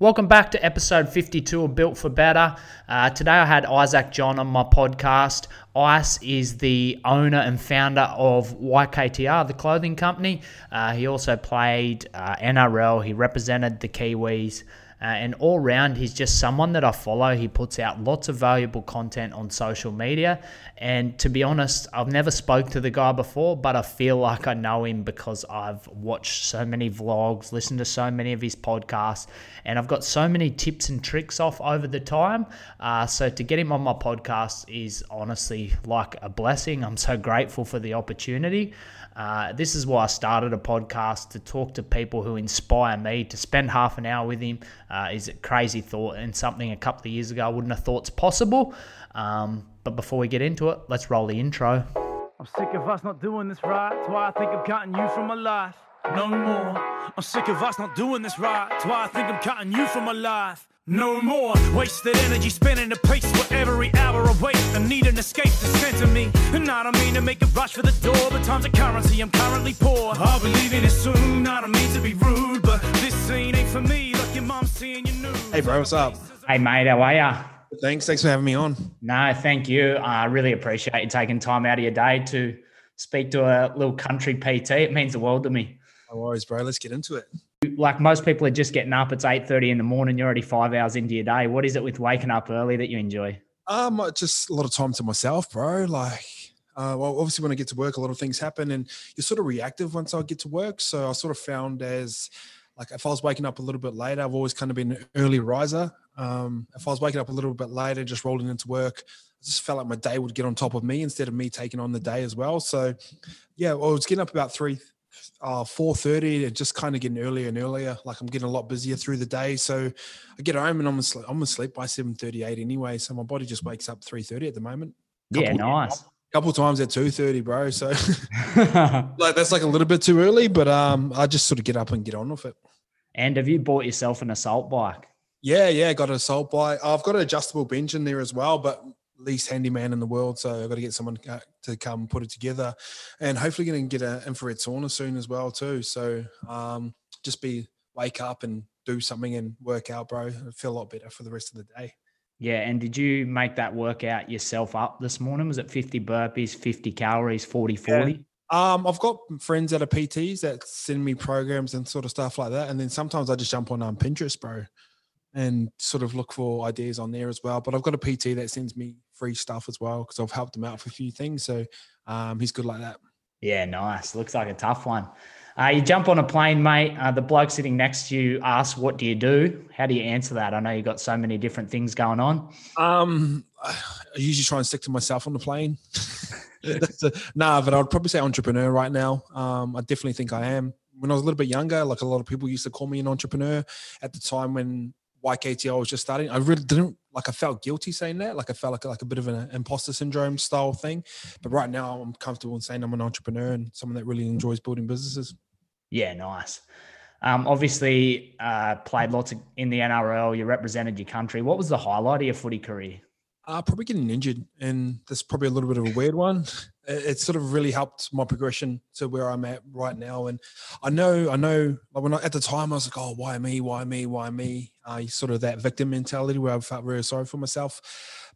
Welcome back to episode 52 of Built for Better. Uh, today I had Isaac John on my podcast. Ice is the owner and founder of YKTR, the clothing company. Uh, he also played uh, NRL, he represented the Kiwis. Uh, and all round, he's just someone that I follow. He puts out lots of valuable content on social media. And to be honest, I've never spoke to the guy before, but I feel like I know him because I've watched so many vlogs, listened to so many of his podcasts, and I've got so many tips and tricks off over the time. Uh, so to get him on my podcast is honestly like a blessing. I'm so grateful for the opportunity. Uh, this is why I started a podcast to talk to people who inspire me. To spend half an hour with him uh, is a crazy thought and something a couple of years ago I wouldn't have thought's possible. Um, but before we get into it, let's roll the intro. I'm sick of us not doing this right. That's why I think I'm cutting you from my life. No more. I'm sick of us not doing this right. That's why I think I'm cutting you from my life. No more wasted energy spinning a pace for every hour I wait. I need an escape to center me. And I don't mean to make a rush for the door, but time's a currency. I'm currently poor. I'll be leaving it soon. I don't mean to be rude, but this scene ain't for me. Like your mom seeing your news. Hey, bro, what's up? Hey, mate, how are ya? Thanks. Thanks for having me on. No, thank you. I really appreciate you taking time out of your day to speak to a little country PT. It means the world to me. No worries, bro. Let's get into it. Like most people are just getting up. It's eight thirty in the morning. You're already five hours into your day. What is it with waking up early that you enjoy? Um, just a lot of time to myself, bro. Like, uh, well, obviously when I get to work, a lot of things happen, and you're sort of reactive once I get to work. So I sort of found as like if I was waking up a little bit later, I've always kind of been an early riser. Um, if I was waking up a little bit later, just rolling into work, I just felt like my day would get on top of me instead of me taking on the day as well. So, yeah, well, I was getting up about three, uh, four thirty, and just kind of getting earlier and earlier. Like I'm getting a lot busier through the day, so I get home and I'm asleep. I'm asleep by seven thirty eight anyway. So my body just wakes up three thirty at the moment. Yeah, Couple- nice. Couple times at two thirty, bro. So like that's like a little bit too early, but um, I just sort of get up and get on with it. and have you bought yourself an assault bike? Yeah, yeah, got an assault bike. I've got an adjustable bench in there as well, but least handyman in the world. So I've got to get someone uh, to come put it together, and hopefully going to get an infrared sauna soon as well too. So um, just be wake up and do something and work out, bro. I feel a lot better for the rest of the day. Yeah, and did you make that workout yourself up this morning? Was it 50 burpees, 50 calories, 40 40? Um, I've got friends that are PTs that send me programs and sort of stuff like that, and then sometimes I just jump on um, Pinterest, bro, and sort of look for ideas on there as well. But I've got a PT that sends me free stuff as well because I've helped him out for a few things, so um, he's good like that. Yeah, nice. Looks like a tough one. Uh, you jump on a plane, mate. Uh, the bloke sitting next to you asks, What do you do? How do you answer that? I know you've got so many different things going on. Um, I usually try and stick to myself on the plane. A, nah, but I'd probably say entrepreneur right now. Um, I definitely think I am. When I was a little bit younger, like a lot of people used to call me an entrepreneur. At the time when YKTR was just starting, I really didn't like. I felt guilty saying that. Like I felt like like a bit of an imposter syndrome style thing. But right now, I'm comfortable in saying I'm an entrepreneur and someone that really enjoys building businesses. Yeah, nice. Um, obviously, uh, played lots of, in the NRL. You represented your country. What was the highlight of your footy career? Uh, probably getting injured, and that's probably a little bit of a weird one. It, it sort of really helped my progression to where I'm at right now. And I know, I know, like when I, at the time I was like, "Oh, why me? Why me? Why me?" Uh, sort of that victim mentality where I felt very sorry for myself.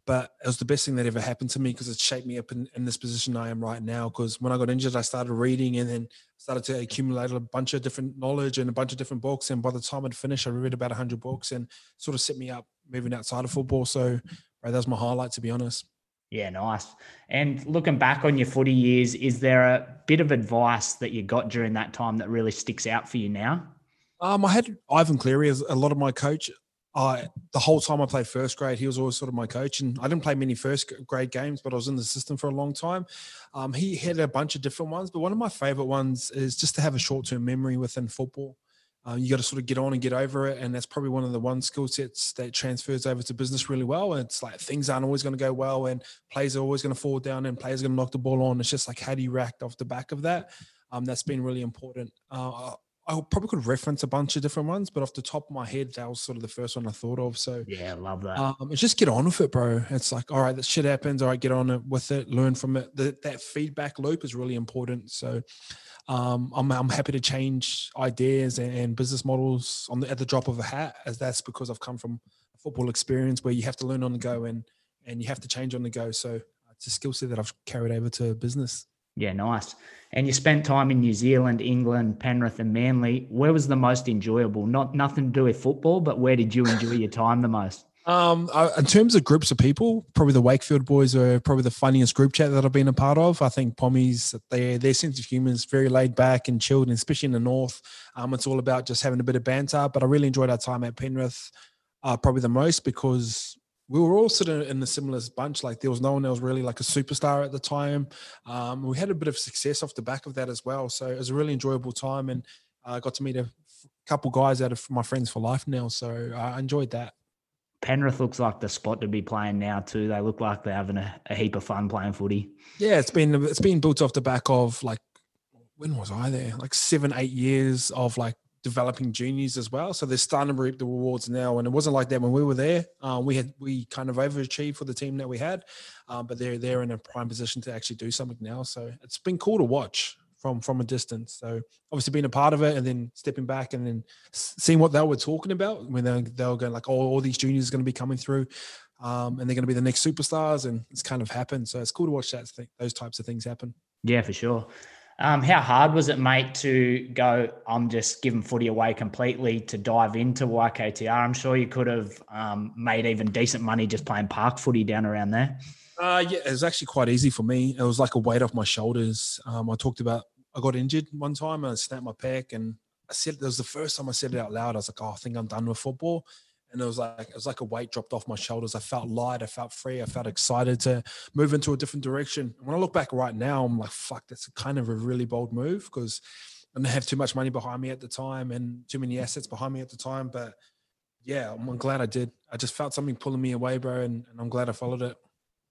But it was the best thing that ever happened to me because it shaped me up in, in this position I am right now. Because when I got injured, I started reading and then started to accumulate a bunch of different knowledge and a bunch of different books. And by the time I'd finished, I read about 100 books and sort of set me up moving outside of football. So right, that was my highlight, to be honest. Yeah, nice. And looking back on your footy years, is there a bit of advice that you got during that time that really sticks out for you now? Um, I had Ivan Cleary as a lot of my coach. I the whole time I played first grade, he was always sort of my coach, and I didn't play many first grade games, but I was in the system for a long time. Um, he had a bunch of different ones, but one of my favorite ones is just to have a short term memory within football. Uh, you got to sort of get on and get over it, and that's probably one of the one skill sets that transfers over to business really well. And it's like things aren't always going to go well, and players are always going to fall down, and players are going to knock the ball on. It's just like how do you react off the back of that? Um, that's been really important. Uh, I probably could reference a bunch of different ones, but off the top of my head, that was sort of the first one I thought of. So yeah, love that. Um, just get on with it, bro. It's like, all right, that shit happens. All right, get on it with it, learn from it. The, that feedback loop is really important. So um, I'm, I'm happy to change ideas and, and business models on the, at the drop of a hat, as that's because I've come from a football experience where you have to learn on the go and and you have to change on the go. So it's a skill set that I've carried over to business. Yeah, nice. And you spent time in New Zealand, England, Penrith, and Manly. Where was the most enjoyable? Not nothing to do with football, but where did you enjoy your time the most? Um, in terms of groups of people, probably the Wakefield boys are probably the funniest group chat that I've been a part of. I think Pommies, their their sense of humor is very laid back and chilled, and especially in the north, um, it's all about just having a bit of banter. But I really enjoyed our time at Penrith, uh, probably the most because we were all sort of in the similar bunch. Like there was no one else really like a superstar at the time. Um, we had a bit of success off the back of that as well. So it was a really enjoyable time, and I uh, got to meet a couple guys out of my friends for life now. So I enjoyed that. Penrith looks like the spot to be playing now too. They look like they're having a, a heap of fun playing footy. Yeah, it's been it's been built off the back of like when was I there? Like seven, eight years of like developing juniors as well. So they're starting to reap the rewards now. And it wasn't like that when we were there. Um, we had we kind of overachieved for the team that we had, um, but they're they're in a prime position to actually do something now. So it's been cool to watch from from a distance. So obviously being a part of it and then stepping back and then seeing what they were talking about when they they were going like, oh, all these juniors are going to be coming through. Um, and they're going to be the next superstars, and it's kind of happened. So it's cool to watch that those types of things happen. Yeah, for sure. Um, how hard was it, mate, to go? I'm just giving footy away completely to dive into YKTR. I'm sure you could have um, made even decent money just playing park footy down around there. Uh, yeah, it was actually quite easy for me. It was like a weight off my shoulders. Um, I talked about I got injured one time and I snapped my pec, and I said it was the first time I said it out loud. I was like, "Oh, I think I'm done with football." And it was like it was like a weight dropped off my shoulders. I felt light, I felt free, I felt excited to move into a different direction. When I look back right now, I'm like, fuck, that's kind of a really bold move because I didn't have too much money behind me at the time and too many assets behind me at the time. But yeah, I'm glad I did. I just felt something pulling me away, bro, and, and I'm glad I followed it.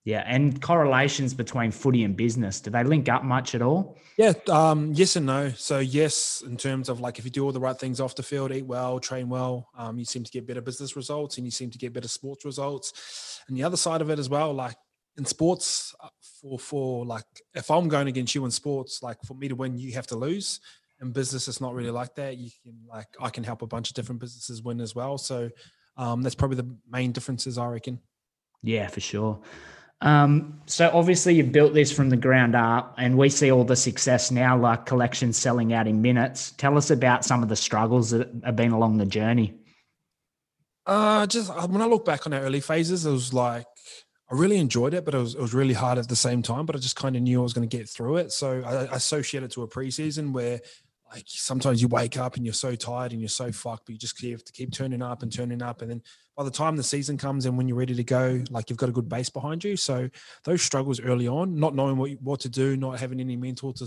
Yeah, and correlations between footy and business, do they link up much at all? Yeah, um, yes and no. So yes, in terms of like if you do all the right things off the field, eat well, train well, um, you seem to get better business results and you seem to get better sports results. And the other side of it as well, like in sports, uh, for for like if I'm going against you in sports, like for me to win, you have to lose. In business, it's not really like that. You can like I can help a bunch of different businesses win as well. So um, that's probably the main differences, I reckon. Yeah, for sure. Um, so obviously you've built this from the ground up and we see all the success now, like collections selling out in minutes. Tell us about some of the struggles that have been along the journey. Uh, just uh, when I look back on our early phases, it was like, I really enjoyed it, but it was, it was really hard at the same time, but I just kind of knew I was going to get through it. So I, I to a preseason where like sometimes you wake up and you're so tired and you're so fucked, but you just have to keep turning up and turning up. And then by the time the season comes and when you're ready to go, like you've got a good base behind you. So those struggles early on, not knowing what what to do, not having any mentor to,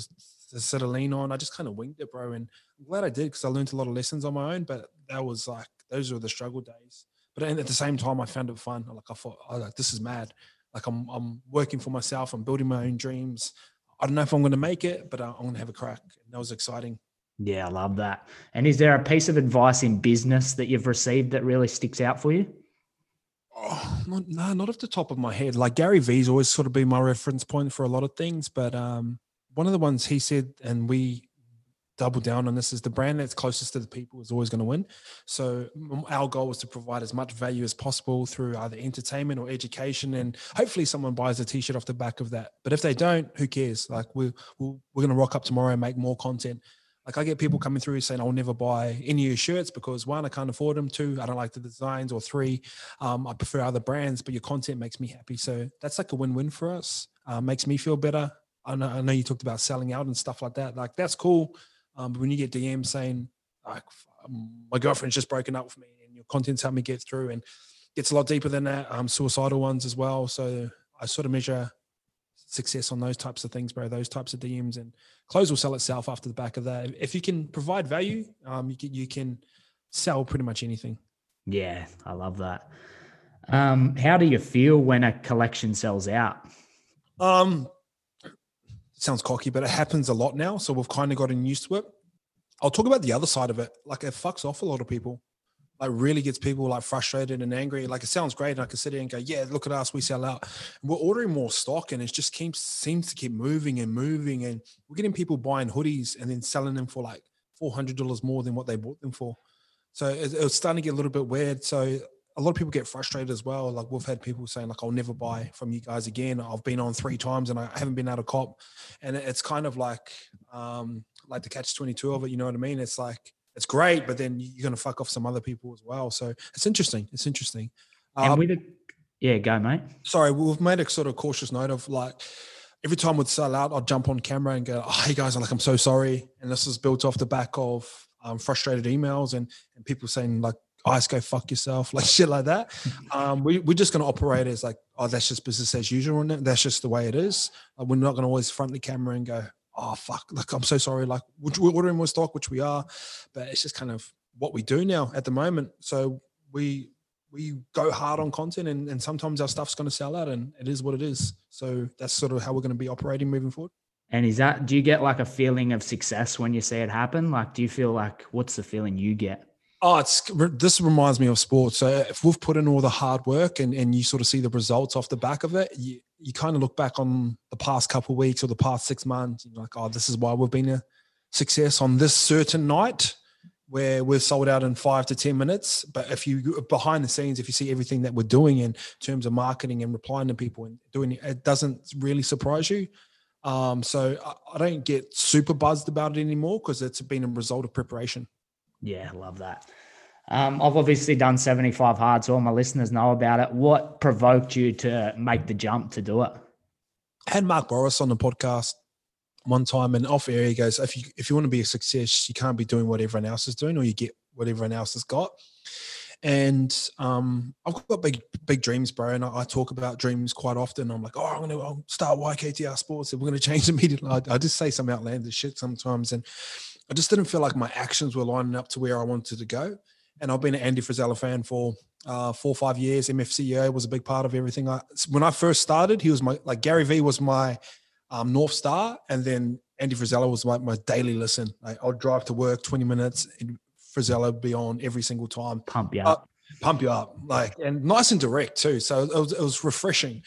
to sort of lean on, I just kind of winged it, bro. And I'm glad I did because I learned a lot of lessons on my own. But that was like those were the struggle days. But at the same time, I found it fun. Like I thought, I like this is mad. Like I'm I'm working for myself. I'm building my own dreams. I don't know if I'm going to make it, but uh, I'm going to have a crack. And that was exciting. Yeah, I love that. And is there a piece of advice in business that you've received that really sticks out for you? Oh, not, no, not off the top of my head. Like Gary Vee's always sort of been my reference point for a lot of things, but um, one of the ones he said, and we double down on this, is the brand that's closest to the people is always going to win. So our goal was to provide as much value as possible through either entertainment or education, and hopefully someone buys a T-shirt off the back of that. But if they don't, who cares? Like we we're going to rock up tomorrow and make more content like I get people coming through saying I'll never buy any of your shirts because one, I can't afford them. Two, I don't like the designs. Or three, um, I prefer other brands, but your content makes me happy. So that's like a win-win for us. Uh, makes me feel better. I know, I know you talked about selling out and stuff like that. Like that's cool. Um, but when you get DMs saying like my girlfriend's just broken up with me and your content's helped me get through and gets a lot deeper than that. Um, suicidal ones as well. So I sort of measure success on those types of things, bro. Those types of DMs and clothes will sell itself after the back of that. If you can provide value, um, you can you can sell pretty much anything. Yeah, I love that. Um, how do you feel when a collection sells out? Um, sounds cocky, but it happens a lot now. So we've kind of gotten used to it. I'll talk about the other side of it. Like it fucks off a lot of people. Like really gets people like frustrated and angry. Like it sounds great, and I can sit here and go, "Yeah, look at us, we sell out." And we're ordering more stock, and it just keeps seems to keep moving and moving, and we're getting people buying hoodies and then selling them for like four hundred dollars more than what they bought them for. So it, it was starting to get a little bit weird. So a lot of people get frustrated as well. Like we've had people saying, like, "I'll never buy from you guys again." I've been on three times and I haven't been out of cop, and it's kind of like, um, like the catch twenty two of it. You know what I mean? It's like it's great, but then you're going to fuck off some other people as well. So it's interesting. It's interesting. And um, with a, yeah, go mate. Sorry, we've made a sort of cautious note of like every time we'd sell out, I'd jump on camera and go, "Oh, hey guys, I'm like, I'm so sorry," and this is built off the back of um, frustrated emails and and people saying like, "Ice, go fuck yourself," like shit like that. Um, we we're just going to operate as like, "Oh, that's just business as usual," and that's just the way it is. Like, we're not going to always front the camera and go, oh fuck, like I'm so sorry, like we're ordering more stock, which we are, but it's just kind of what we do now at the moment. So we we go hard on content and, and sometimes our stuff's going to sell out and it is what it is. So that's sort of how we're going to be operating moving forward. And is that do you get like a feeling of success when you see it happen? Like do you feel like what's the feeling you get? Oh, it's this reminds me of sports. So if we've put in all the hard work and, and you sort of see the results off the back of it, you, you kind of look back on the past couple of weeks or the past six months, and you're like, oh, this is why we've been a success on this certain night where we're sold out in five to 10 minutes. But if you behind the scenes, if you see everything that we're doing in terms of marketing and replying to people and doing it, it doesn't really surprise you. Um, so I, I don't get super buzzed about it anymore because it's been a result of preparation. Yeah, love that. Um, I've obviously done 75 hard, so all my listeners know about it. What provoked you to make the jump to do it? I had Mark Bouris on the podcast one time, and off air he goes, "If you if you want to be a success, you can't be doing what everyone else is doing, or you get what everyone else has got." And um, I've got big big dreams, bro, and I, I, talk about dreams quite often. I'm like, "Oh, I'm gonna I'll start YKTR Sports, and we're gonna change the media." I, I just say some outlandish shit sometimes, and I just didn't feel like my actions were lining up to where I wanted to go. And I've been an Andy Frisella fan for uh, four or five years. MFCEO was a big part of everything. I, when I first started, he was my like Gary Vee was my um, north star, and then Andy Frisella was my, my daily listen. Like, I'll drive to work 20 minutes, and Frisella be on every single time. Pump you up. Uh, pump you up, like and nice and direct too. So it was, it was refreshing.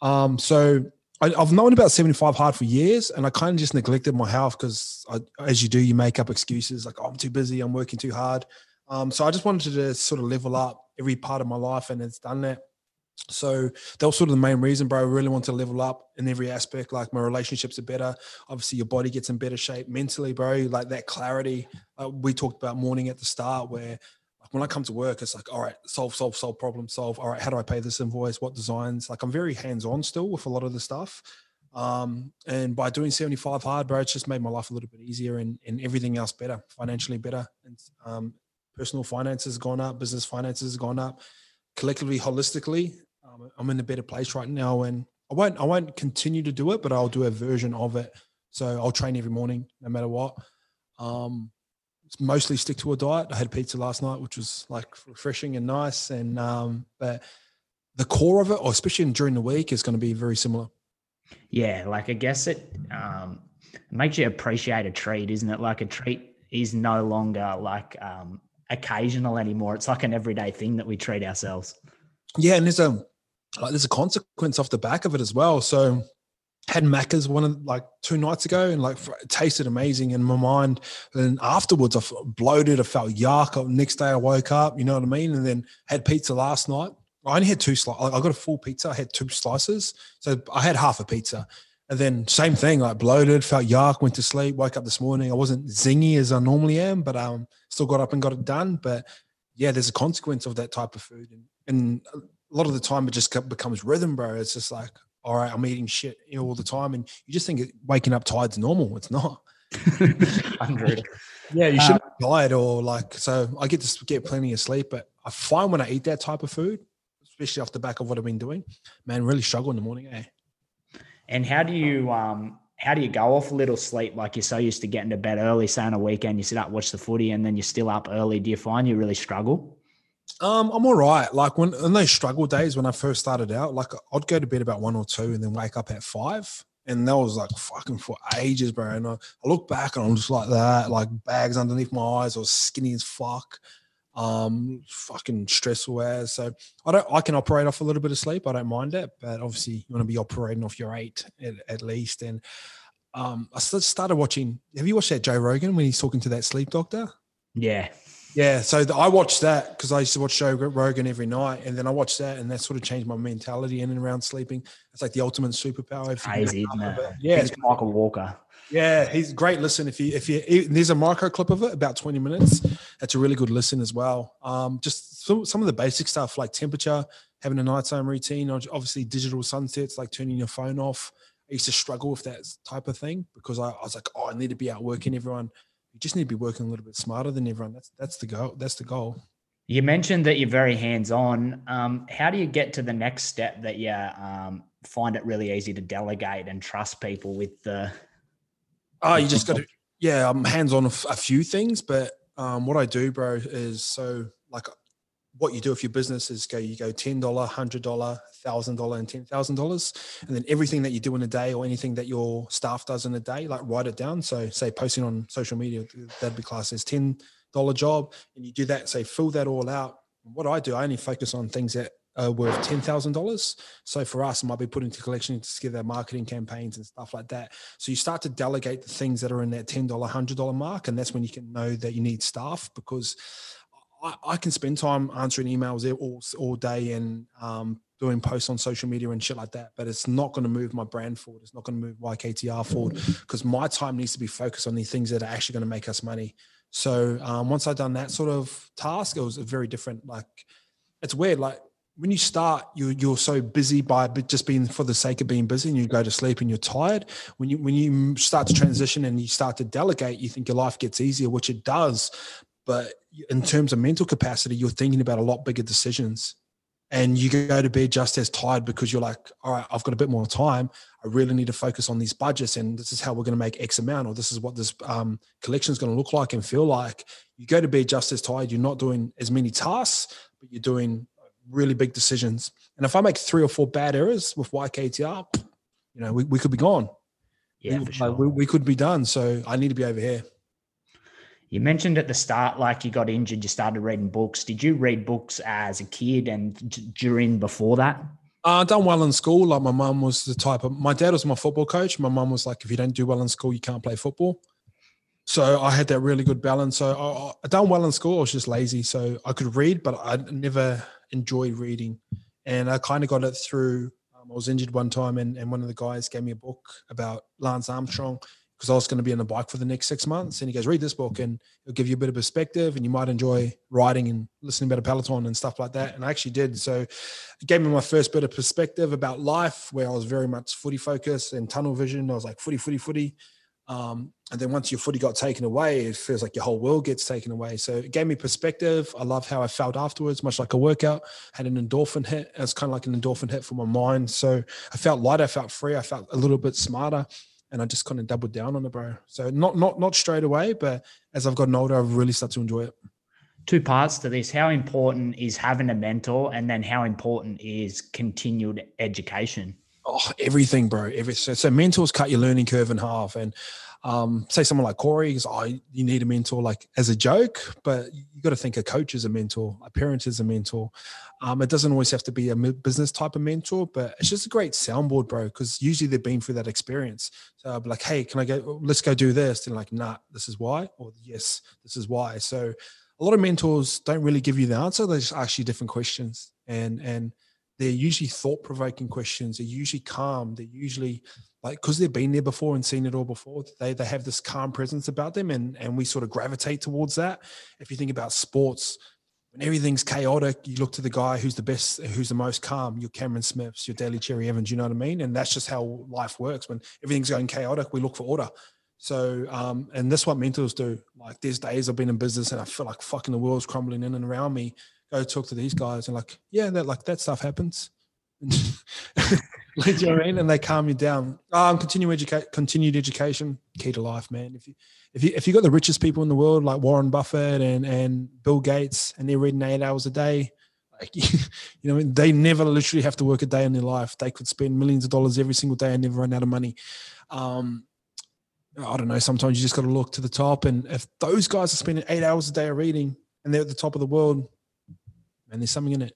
Um, so I, have known about 75 hard for years and I kind of just neglected my health because as you do, you make up excuses like, oh, I'm too busy, I'm working too hard. Um, so I just wanted to sort of level up every part of my life and it's done that. So that was sort of the main reason, bro. I really want to level up in every aspect. Like my relationships are better. Obviously, your body gets in better shape mentally, bro. Like that clarity. Uh, we talked about morning at the start where when I come to work, it's like, all right, solve, solve, solve, problem, solve. All right, how do I pay this invoice? What designs? Like I'm very hands on still with a lot of the stuff. Um, and by doing 75 hard, bro, it's just made my life a little bit easier and, and everything else better, financially better. And um, personal finances gone up, business finances gone up. Collectively, holistically, um, I'm in a better place right now. And I won't, I won't continue to do it, but I'll do a version of it. So I'll train every morning, no matter what. Um, mostly stick to a diet. I had pizza last night, which was like refreshing and nice. And um, but the core of it, or especially during the week, is going to be very similar. Yeah, like I guess it um, makes you appreciate a treat, isn't it? Like a treat is no longer like um, occasional anymore. It's like an everyday thing that we treat ourselves. Yeah, and there's a like there's a consequence off the back of it as well. So had Macca's one of like two nights ago and like tasted amazing in my mind. And afterwards, I bloated. I felt yuck. Next day, I woke up. You know what I mean? And then had pizza last night. I only had two slices. I got a full pizza. I had two slices, so I had half a pizza. And then same thing, like bloated, felt yuck. Went to sleep. Woke up this morning. I wasn't zingy as I normally am, but um, still got up and got it done. But yeah, there's a consequence of that type of food, and, and a lot of the time it just becomes rhythm, bro. It's just like all right, I'm eating shit you know, all the time. And you just think waking up tired's normal. It's not. Hundred. yeah, you shouldn't uh, be tired or like, so I get to get plenty of sleep, but I find when I eat that type of food, especially off the back of what I've been doing, man, really struggle in the morning. Eh? And how do you, um, how do you go off a little sleep? Like you're so used to getting to bed early, say on a weekend, you sit up, watch the footy, and then you're still up early. Do you find you really struggle? Um, I'm all right. Like when in those struggle days when I first started out, like I'd go to bed about one or two and then wake up at five. And that was like fucking for ages, bro. And I, I look back and I'm just like that, like bags underneath my eyes. I was skinny as fuck, um, fucking stressful as. So I don't, I can operate off a little bit of sleep. I don't mind it, but obviously you want to be operating off your eight at, at least. And um, I started watching. Have you watched that Joe Rogan when he's talking to that sleep doctor? Yeah. Yeah, so the, I watched that because I used to watch Joe Rogan every night, and then I watched that, and that sort of changed my mentality in and around sleeping. It's like the ultimate superpower. Crazy, it? Yeah, it's Michael Walker. Yeah, he's great. Listen, if you if you there's a micro clip of it about 20 minutes. That's a really good listen as well. Um, just some, some of the basic stuff like temperature, having a nighttime routine, obviously digital sunsets, like turning your phone off. I used to struggle with that type of thing because I, I was like, oh, I need to be out working everyone you just need to be working a little bit smarter than everyone. That's that's the goal. That's the goal. You mentioned that you're very hands on. Um, how do you get to the next step that you um, find it really easy to delegate and trust people with the? Oh, you just got to. Yeah, I'm hands on a, few things, but um, what I do, bro, is so like what you do if your business is go you go $10 $100 $1000 and $10000 and then everything that you do in a day or anything that your staff does in a day like write it down so say posting on social media that'd be classed as $10 job and you do that say fill that all out what i do i only focus on things that are worth $10,000. So for us, it might be putting collections together marketing campaigns and stuff like that. So you start to delegate the things that are in that $10, $100 mark. And that's when you can know that you need staff because I, I can spend time answering emails all, all day and um, doing posts on social media and shit like that, but it's not going to move my brand forward. It's not going to move YKTR forward because my time needs to be focused on the things that are actually going to make us money. So um, once I've done that sort of task, it was a very different. Like it's weird. Like when you start, you're you're so busy by just being for the sake of being busy, and you go to sleep and you're tired. When you when you start to transition and you start to delegate, you think your life gets easier, which it does. But in terms of mental capacity, you're thinking about a lot bigger decisions. And you go to bed just as tired because you're like, all right, I've got a bit more time. I really need to focus on these budgets, and this is how we're going to make X amount, or this is what this um, collection is going to look like and feel like. You go to bed just as tired. You're not doing as many tasks, but you're doing really big decisions. And if I make three or four bad errors with YKTR, you know, we, we could be gone. Yeah, we, sure. we, we could be done. So I need to be over here. You mentioned at the start, like you got injured, you started reading books. Did you read books as a kid and during before that? Uh, I done well in school. Like my mum was the type of my dad was my football coach. My mum was like, if you don't do well in school, you can't play football. So I had that really good balance. So I, I done well in school. I was just lazy, so I could read, but I never enjoyed reading. And I kind of got it through. Um, I was injured one time, and, and one of the guys gave me a book about Lance Armstrong because I was going to be on the bike for the next six months. And he goes, read this book and it'll give you a bit of perspective and you might enjoy riding and listening about a Peloton and stuff like that. And I actually did. So it gave me my first bit of perspective about life where I was very much footy focused and tunnel vision. I was like footy, footy, footy. Um, and then once your footy got taken away, it feels like your whole world gets taken away. So it gave me perspective. I love how I felt afterwards, much like a workout. Had an endorphin hit. It was kind of like an endorphin hit for my mind. So I felt lighter, I felt free, I felt a little bit smarter and I just kind of doubled down on it, bro. So not not not straight away, but as I've gotten older, I've really started to enjoy it. Two parts to this: how important is having a mentor, and then how important is continued education? Oh, everything, bro. Every So, so mentors cut your learning curve in half, and um, say someone like Corey is, oh, you need a mentor, like as a joke, but you got to think a coach is a mentor, a parent is a mentor. Um, it doesn't always have to be a business type of mentor, but it's just a great soundboard, bro. Because usually they've been through that experience. So I'll be like, hey, can I go? Let's go do this. And like, nah, this is why, or yes, this is why. So a lot of mentors don't really give you the answer. They just ask you different questions, and and they're usually thought provoking questions. They're usually calm. They're usually like because they've been there before and seen it all before they they have this calm presence about them and and we sort of gravitate towards that. If you think about sports when everything's chaotic you look to the guy who's the best who's the most calm your cameron smiths your daly cherry evans you know what i mean? And that's just how life works. When everything's going chaotic we look for order. So um and that's what mentors do. Like there's days i've been in business and i feel like fucking the world's crumbling in and around me go talk to these guys and like yeah that like that stuff happens you know I mean? And they calm you down. Um, continue educate, continued education, key to life, man. If you if you if you got the richest people in the world like Warren Buffett and and Bill Gates, and they're reading eight hours a day, Like, you know, they never literally have to work a day in their life. They could spend millions of dollars every single day and never run out of money. Um, I don't know. Sometimes you just got to look to the top. And if those guys are spending eight hours a day reading and they're at the top of the world, and there's something in it.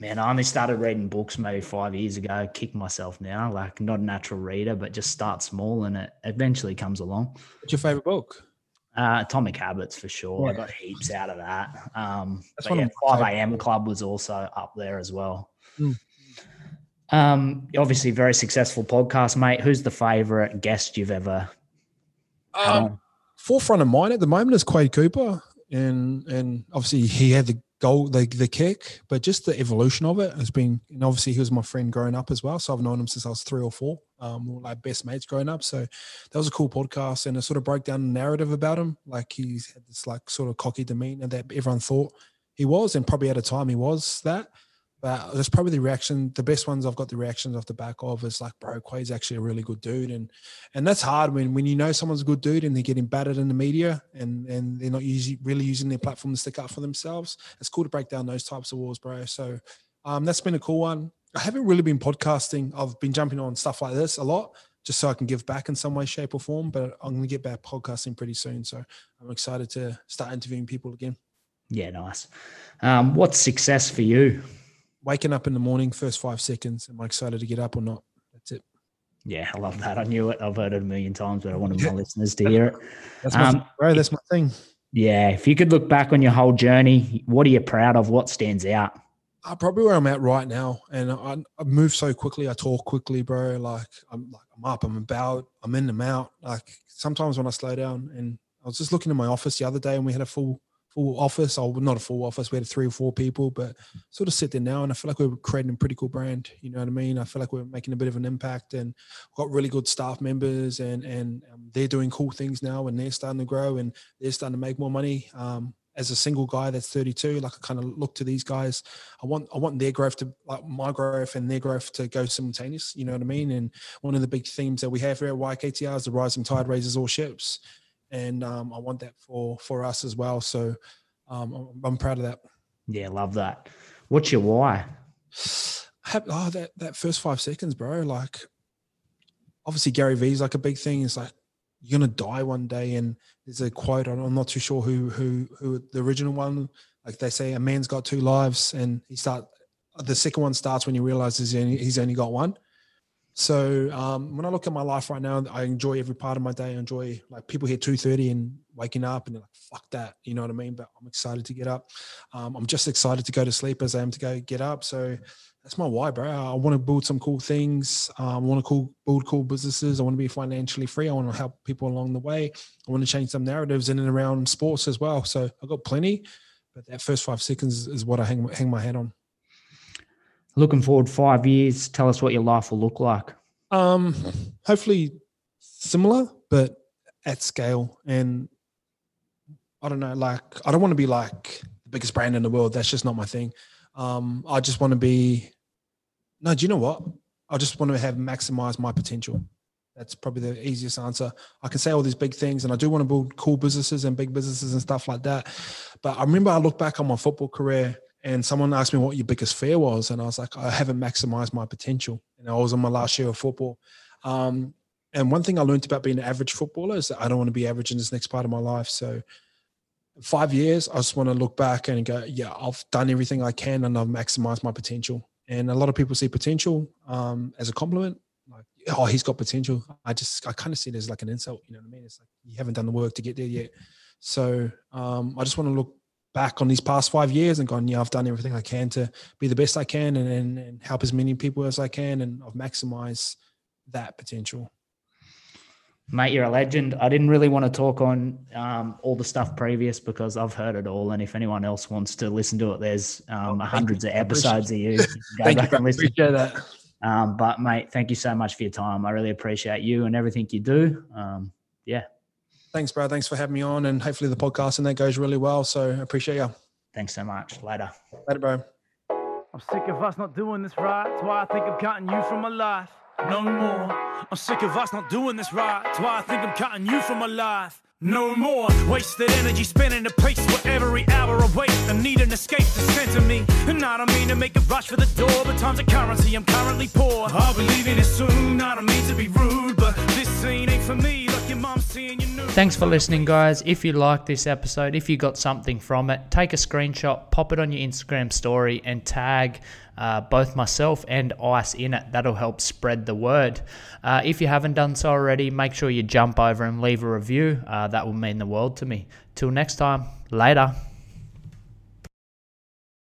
Man, I only started reading books maybe five years ago. Kick myself now, like not a natural reader, but just start small and it eventually comes along. What's your favorite book? Uh, Atomic Habits for sure. Yeah. I got heaps out of that. Um, That's one yeah, 5 a.m. Club was also up there as well. Mm. Um, obviously, very successful podcast, mate. Who's the favorite guest you've ever um, Forefront of mine at the moment is Quade Cooper, and and obviously he had the goal, the the kick, but just the evolution of it has been. And obviously, he was my friend growing up as well, so I've known him since I was three or four. Um, like best mates growing up. So that was a cool podcast, and it sort of broke down the narrative about him. Like he's had this like sort of cocky demeanor that everyone thought he was, and probably at a time he was that. But that's probably the reaction. The best ones I've got the reactions off the back of is like, bro, Quade's actually a really good dude, and and that's hard when when you know someone's a good dude and they're getting battered in the media and and they're not using really using their platform to stick up for themselves. It's cool to break down those types of walls, bro. So um, that's been a cool one. I haven't really been podcasting. I've been jumping on stuff like this a lot just so I can give back in some way, shape, or form. But I'm going to get back podcasting pretty soon. So I'm excited to start interviewing people again. Yeah, nice. Um, what's success for you? Waking up in the morning, first five seconds, am I excited to get up or not? That's it. Yeah, I love that. I knew it. I've heard it a million times, but I wanted my listeners to hear it. That's my, um, bro, that's my thing. Yeah. If you could look back on your whole journey, what are you proud of? What stands out? Uh, probably where I'm at right now. And I, I move so quickly. I talk quickly, bro. Like I'm like, I'm up, I'm about, I'm in, I'm out. Like sometimes when I slow down and I was just looking in my office the other day and we had a full full office, or not a full office. We had three or four people, but sort of sit there now, and I feel like we're creating a pretty cool brand. You know what I mean? I feel like we're making a bit of an impact, and got really good staff members, and and um, they're doing cool things now, and they're starting to grow, and they're starting to make more money. Um, as a single guy that's 32, like I kind of look to these guys. I want I want their growth to like my growth and their growth to go simultaneous. You know what I mean? And one of the big themes that we have here at YKTR is the rising tide raises all ships and um, I want that for for us as well. So um, I'm proud of that. Yeah, love that. What's your why? Oh, that that first five seconds, bro. Like, obviously Gary Vee's like a big thing. It's like you're gonna die one day, and there's a quote. I'm not too sure who who who the original one. Like they say, a man's got two lives, and he start the second one starts when he realizes he's only, he's only got one. So um, when I look at my life right now, I enjoy every part of my day. I enjoy like people here two thirty and waking up and they're like, "Fuck that," you know what I mean? But I'm excited to get up. Um, I'm just excited to go to sleep as I am to go get up. So that's my why, bro. I want to build some cool things. Um, I want to cool, build cool businesses. I want to be financially free. I want to help people along the way. I want to change some narratives in and around sports as well. So I've got plenty, but that first five seconds is what I hang hang my head on looking forward five years, tell us what your life will look like. Um, hopefully similar, but at scale. And I don't know, like I don't want to be like the biggest brand in the world. That's just not my thing. Um, I just want to be. No, do you know what? I just want to have maximize my potential. That's probably the easiest answer. I can say all these big things, and I do want to build cool businesses and big businesses and stuff like that. But I remember I look back on my football career and someone asked me what your biggest fear was, and I was like, I haven't maximized my potential. And I was in my last year of football. Um, and one thing I learned about being an average footballer is that I don't want to be average in this next part of my life. So, five years, I just want to look back and go, yeah, I've done everything I can and I've maximized my potential. And a lot of people see potential um, as a compliment, like, oh, he's got potential. I just, I kind of see it as like an insult. You know what I mean? It's like you haven't done the work to get there yet. So um, I just want to look back on these past five years and gone, yeah, I've done everything I can to be the best I can and, and, and help as many people as I can. And I've maximized that potential. Mate, you're a legend. I didn't really want to talk on um, all the stuff previous because I've heard it all. And if anyone else wants to listen to it, there's um, oh, hundreds of episodes of you. you thank you. Appreciate that. Um, but mate, thank you so much for your time. I really appreciate you and everything you do. Um, yeah, Thanks, bro. Thanks for having me on, and hopefully the podcast and that goes really well. So I appreciate you. Thanks so much. Later. Later, bro. I'm sick of us not doing this right. That's why I think I'm cutting you from my life. No more. I'm sick of us not doing this right. That's why I think I'm cutting you from my life. No more wasted energy spinning a pace where every hour I. I need an escape to center me. And I don't mean to make a rush for the door, but time's a currency, I'm currently poor. I'll be leaving it soon. I don't mean to be rude, but this scene ain't for me. Like your mom seeing you new. Thanks for listening, guys. If you like this episode, if you got something from it, take a screenshot, pop it on your Instagram story, and tag uh, both myself and Ice in it. That'll help spread the word. Uh, if you haven't done so already, make sure you jump over and leave a review. Uh, that will mean the world to me. Till next time, later.